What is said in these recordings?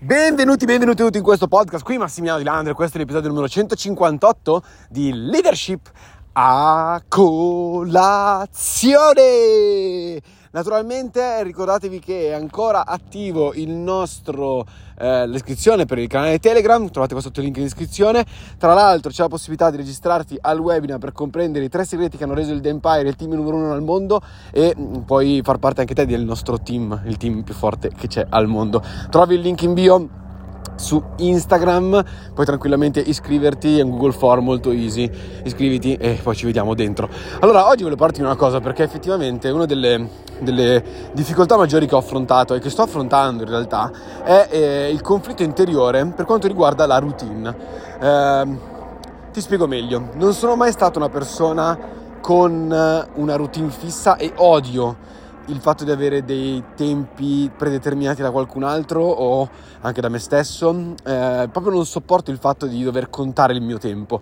Benvenuti, benvenuti tutti in questo podcast. Qui Massimiliano Di Landre, questo è l'episodio numero 158 di Leadership a colazione. Naturalmente ricordatevi che è ancora attivo il nostro, eh, l'iscrizione per il canale Telegram, trovate qua sotto il link in iscrizione. Tra l'altro c'è la possibilità di registrarti al webinar per comprendere i tre segreti che hanno reso il The Empire il team numero uno al mondo e mm, puoi far parte anche te del nostro team, il team più forte che c'è al mondo. Trovi il link in bio su Instagram, puoi tranquillamente iscriverti, è un Google Form molto easy, iscriviti e poi ci vediamo dentro. Allora, oggi volevo parlarti di una cosa perché effettivamente una delle, delle, difficoltà maggiori che ho affrontato e che sto affrontando in realtà è eh, il conflitto interiore per quanto riguarda la routine. Eh, ti spiego meglio, non sono mai stata una persona con una routine fissa e odio il fatto di avere dei tempi predeterminati da qualcun altro o anche da me stesso, eh, proprio non sopporto il fatto di dover contare il mio tempo.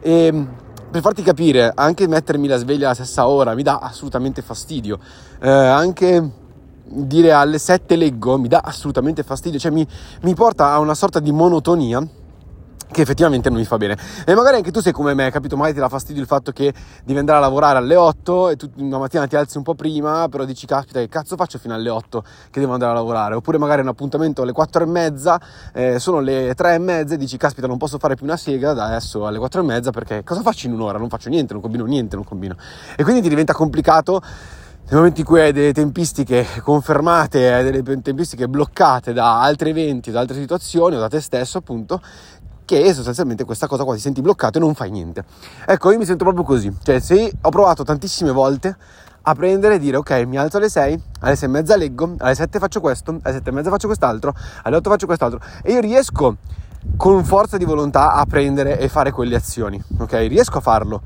E per farti capire, anche mettermi la sveglia alla stessa ora mi dà assolutamente fastidio. Eh, anche dire alle 7 leggo mi dà assolutamente fastidio, cioè mi, mi porta a una sorta di monotonia che effettivamente non mi fa bene. E magari anche tu sei come me, capito? Magari ti dà fastidio il fatto che devi andare a lavorare alle 8 e tu una mattina ti alzi un po' prima, però dici, caspita, che cazzo faccio fino alle 8 che devo andare a lavorare? Oppure magari un appuntamento alle 4 e mezza, eh, sono le 3 e mezza e dici, caspita, non posso fare più una sega da adesso alle 4 e mezza perché cosa faccio in un'ora? Non faccio niente, non combino niente, non combino. E quindi ti diventa complicato nel momento in cui hai delle tempistiche confermate, hai delle tempistiche bloccate da altri eventi, da altre situazioni o da te stesso, appunto, che sostanzialmente questa cosa qua ti senti bloccato e non fai niente. Ecco, io mi sento proprio così, cioè se ho provato tantissime volte a prendere e dire ok, mi alzo alle 6, alle 6 e mezza leggo, alle 7 faccio questo, alle 7 e mezza faccio quest'altro, alle 8 faccio quest'altro e io riesco con forza di volontà a prendere e fare quelle azioni, ok? Riesco a farlo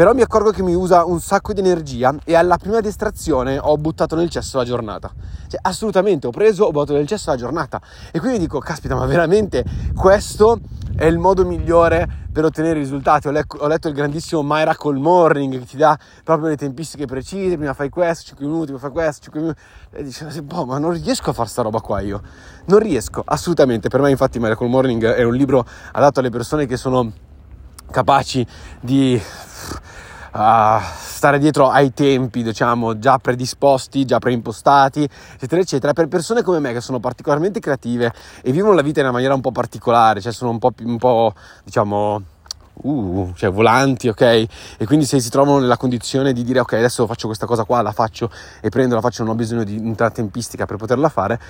però mi accorgo che mi usa un sacco di energia e alla prima distrazione ho buttato nel cesso la giornata. Cioè, assolutamente, ho preso, ho buttato nel cesso la giornata. E quindi dico, caspita, ma veramente questo è il modo migliore per ottenere risultati. Ho, le- ho letto il grandissimo Miracle Morning che ti dà proprio le tempistiche precise, prima fai questo, 5 minuti, poi fai questo, 5 minuti. E dici, boh, ma non riesco a fare sta roba qua io. Non riesco, assolutamente. Per me infatti Miracle Morning è un libro adatto alle persone che sono capaci di uh, stare dietro ai tempi, diciamo, già predisposti, già preimpostati, eccetera, eccetera, per persone come me che sono particolarmente creative e vivono la vita in una maniera un po' particolare, cioè sono un po', un po' diciamo, uh, cioè volanti, ok? E quindi se si trovano nella condizione di dire ok, adesso faccio questa cosa qua, la faccio e prendo, la faccio, non ho bisogno di una tempistica per poterla fare,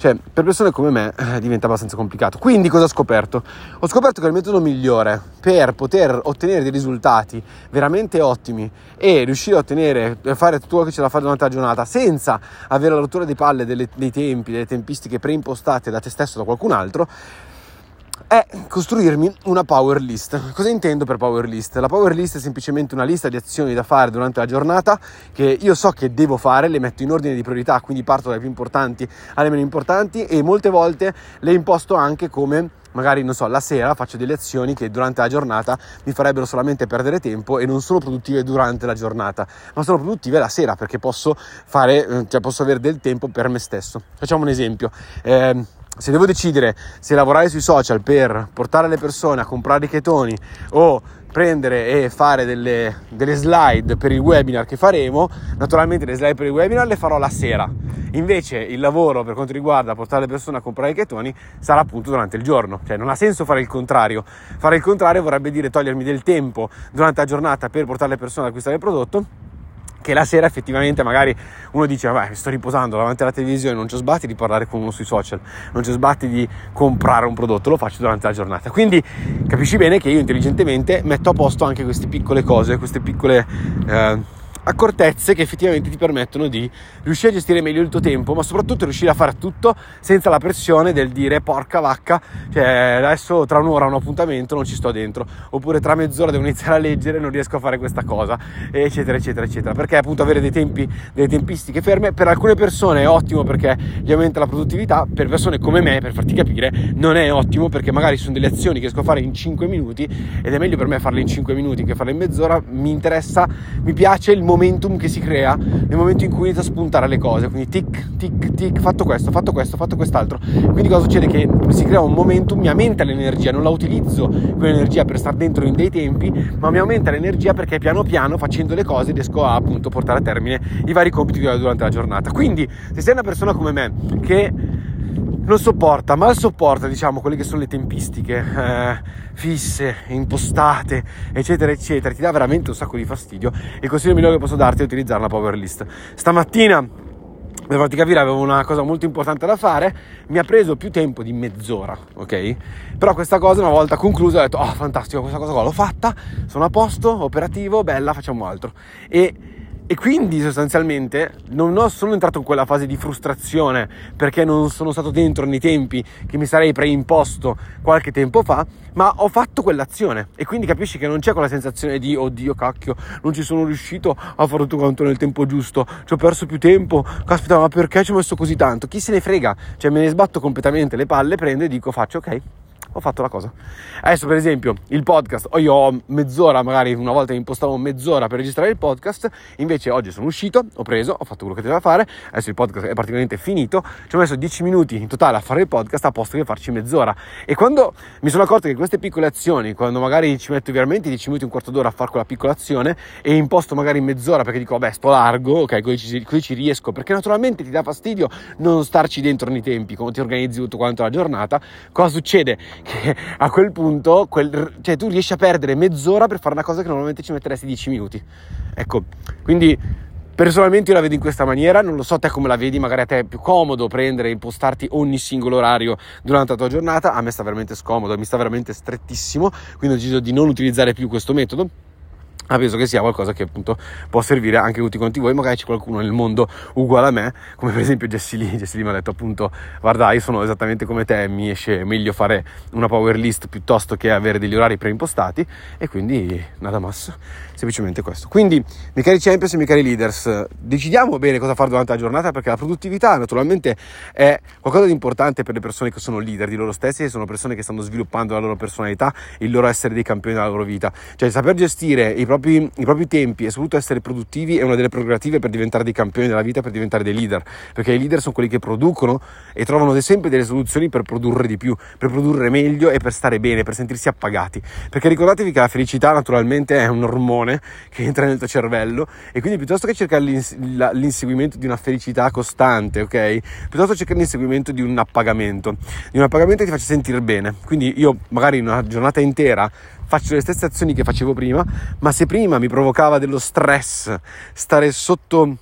cioè, per persone come me eh, diventa abbastanza complicato. Quindi cosa ho scoperto? Ho scoperto che il metodo migliore per poter ottenere dei risultati veramente ottimi e riuscire a ottenere, a fare tutto quello che c'è da fare durante la giornata senza avere la rottura di palle delle, dei tempi, delle tempistiche preimpostate da te stesso o da qualcun altro, è costruirmi una power list. Cosa intendo per power list? La power list è semplicemente una lista di azioni da fare durante la giornata che io so che devo fare, le metto in ordine di priorità, quindi parto dalle più importanti alle meno importanti e molte volte le imposto anche come magari non so, la sera faccio delle azioni che durante la giornata mi farebbero solamente perdere tempo e non sono produttive durante la giornata, ma sono produttive la sera perché posso fare, eh, cioè posso avere del tempo per me stesso. Facciamo un esempio. Eh, se devo decidere se lavorare sui social per portare le persone a comprare i chetoni o prendere e fare delle, delle, slide per il webinar che faremo, naturalmente le slide per il webinar le farò la sera. Invece il lavoro per quanto riguarda portare le persone a comprare i chetoni sarà appunto durante il giorno, cioè non ha senso fare il contrario. Fare il contrario vorrebbe dire togliermi del tempo durante la giornata per portare le persone ad acquistare il prodotto che la sera effettivamente magari uno dice vabbè sto riposando davanti alla televisione non ci sbatti di parlare con uno sui social non ci sbatti di comprare un prodotto lo faccio durante la giornata. Quindi capisci bene che io intelligentemente metto a posto anche queste piccole cose queste piccole eh, accortezze che effettivamente ti permettono di riuscire a gestire meglio il tuo tempo, ma soprattutto riuscire a fare tutto senza la pressione del dire porca vacca, cioè adesso tra un'ora ho un appuntamento, non ci sto dentro, oppure tra mezz'ora devo iniziare a leggere non riesco a fare questa cosa, eccetera, eccetera, eccetera. Perché appunto avere dei tempi, delle tempistiche ferme per alcune persone è ottimo perché gli aumenta la produttività, per persone come me, per farti capire, non è ottimo perché magari sono delle azioni che riesco a fare in 5 minuti ed è meglio per me farle in 5 minuti che farle in mezz'ora, mi interessa, mi piace il momentum che si crea nel momento in cui inizia a spuntare le cose, quindi tic, tic, tic, fatto questo, fatto questo, fatto quest'altro. Quindi cosa succede? Che si crea un momentum, mi aumenta l'energia, non la utilizzo quell'energia per stare dentro in dei tempi, ma mi aumenta l'energia perché piano piano facendo le cose riesco a appunto portare a termine i vari compiti che ho durante la giornata. Quindi se sei una persona come me che non sopporta, mal sopporta diciamo quelle che sono le tempistiche eh, fisse, impostate, eccetera, eccetera, ti dà veramente un sacco di fastidio. Il consiglio migliore che posso darti è utilizzare una power list. Stamattina per farti capire avevo una cosa molto importante da fare, mi ha preso più tempo di mezz'ora, ok? Però questa cosa una volta conclusa ho detto, oh fantastico, questa cosa qua l'ho fatta, sono a posto, operativo, bella, facciamo altro. E e quindi sostanzialmente non sono entrato in quella fase di frustrazione perché non sono stato dentro nei tempi che mi sarei preimposto qualche tempo fa, ma ho fatto quell'azione e quindi capisci che non c'è quella sensazione di oddio cacchio, non ci sono riuscito a fare tutto quanto nel tempo giusto, ci ho perso più tempo, caspita ma perché ci ho messo così tanto? Chi se ne frega? Cioè me ne sbatto completamente le palle, prendo e dico faccio ok ho fatto la cosa. Adesso, per esempio, il podcast, oh, io ho mezz'ora, magari una volta mi impostavo mezz'ora per registrare il podcast, invece oggi sono uscito, ho preso, ho fatto quello che doveva fare, adesso il podcast è praticamente finito, ci ho messo 10 minuti in totale a fare il podcast a posto che farci mezz'ora. E quando mi sono accorto che queste piccole azioni, quando magari ci metto veramente 10 minuti, un quarto d'ora a fare quella piccola azione e imposto magari mezz'ora perché dico, vabbè, sto largo, ok, così ci, così ci riesco, perché naturalmente ti dà fastidio non starci dentro nei tempi, come ti organizzi tutto quanto la giornata, cosa succede? Che a quel punto quel, cioè, tu riesci a perdere mezz'ora per fare una cosa che normalmente ci metteresti 10 minuti. Ecco, quindi personalmente io la vedo in questa maniera, non lo so te come la vedi, magari a te è più comodo prendere e impostarti ogni singolo orario durante la tua giornata, a me sta veramente scomodo, mi sta veramente strettissimo, quindi ho deciso di non utilizzare più questo metodo ma penso che sia qualcosa che appunto può servire anche a tutti quanti voi. Magari c'è qualcuno nel mondo uguale a me come per esempio Jessie Lee. Jessie Lee mi ha detto appunto guarda io sono esattamente come te mi esce meglio fare una power list piuttosto che avere degli orari preimpostati. E quindi nada mas semplicemente questo. Quindi miei cari champions e miei cari leaders decidiamo bene cosa fare durante la giornata perché la produttività naturalmente è qualcosa di importante per le persone che sono leader di loro stessi e sono persone che stanno sviluppando la loro personalità il loro essere dei campioni della loro vita. Cioè saper gestire i propri propri, i propri tempi e soprattutto essere produttivi è una delle prerogative per diventare dei campioni della vita, per diventare dei leader, perché i leader sono quelli che producono e trovano sempre delle soluzioni per produrre di più, per produrre meglio e per stare bene, per sentirsi appagati. Perché ricordatevi che la felicità naturalmente è un ormone che entra nel tuo cervello e quindi piuttosto che cercare l'inseguimento di una felicità costante, ok? Piuttosto cercare l'inseguimento di un appagamento, di un appagamento che ti faccia sentire bene. Quindi io magari una giornata intera faccio le stesse azioni che facevo prima, ma se prima mi provocava dello stress stare sotto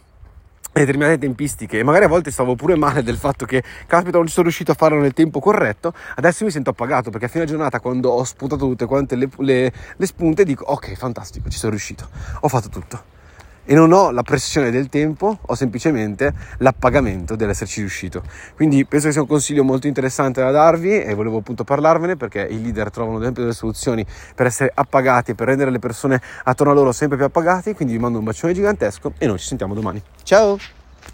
determinate tempistiche e magari a volte stavo pure male del fatto che caspita non ci sono riuscito a farlo nel tempo corretto adesso mi sento appagato perché a fine giornata quando ho spuntato tutte quante le, le, le spunte dico ok fantastico ci sono riuscito ho fatto tutto e non ho la pressione del tempo, ho semplicemente l'appagamento dell'esserci riuscito. Quindi penso che sia un consiglio molto interessante da darvi e volevo appunto parlarvene perché i leader trovano sempre delle soluzioni per essere appagati per rendere le persone attorno a loro sempre più appagati. Quindi vi mando un bacione gigantesco e noi ci sentiamo domani. Ciao!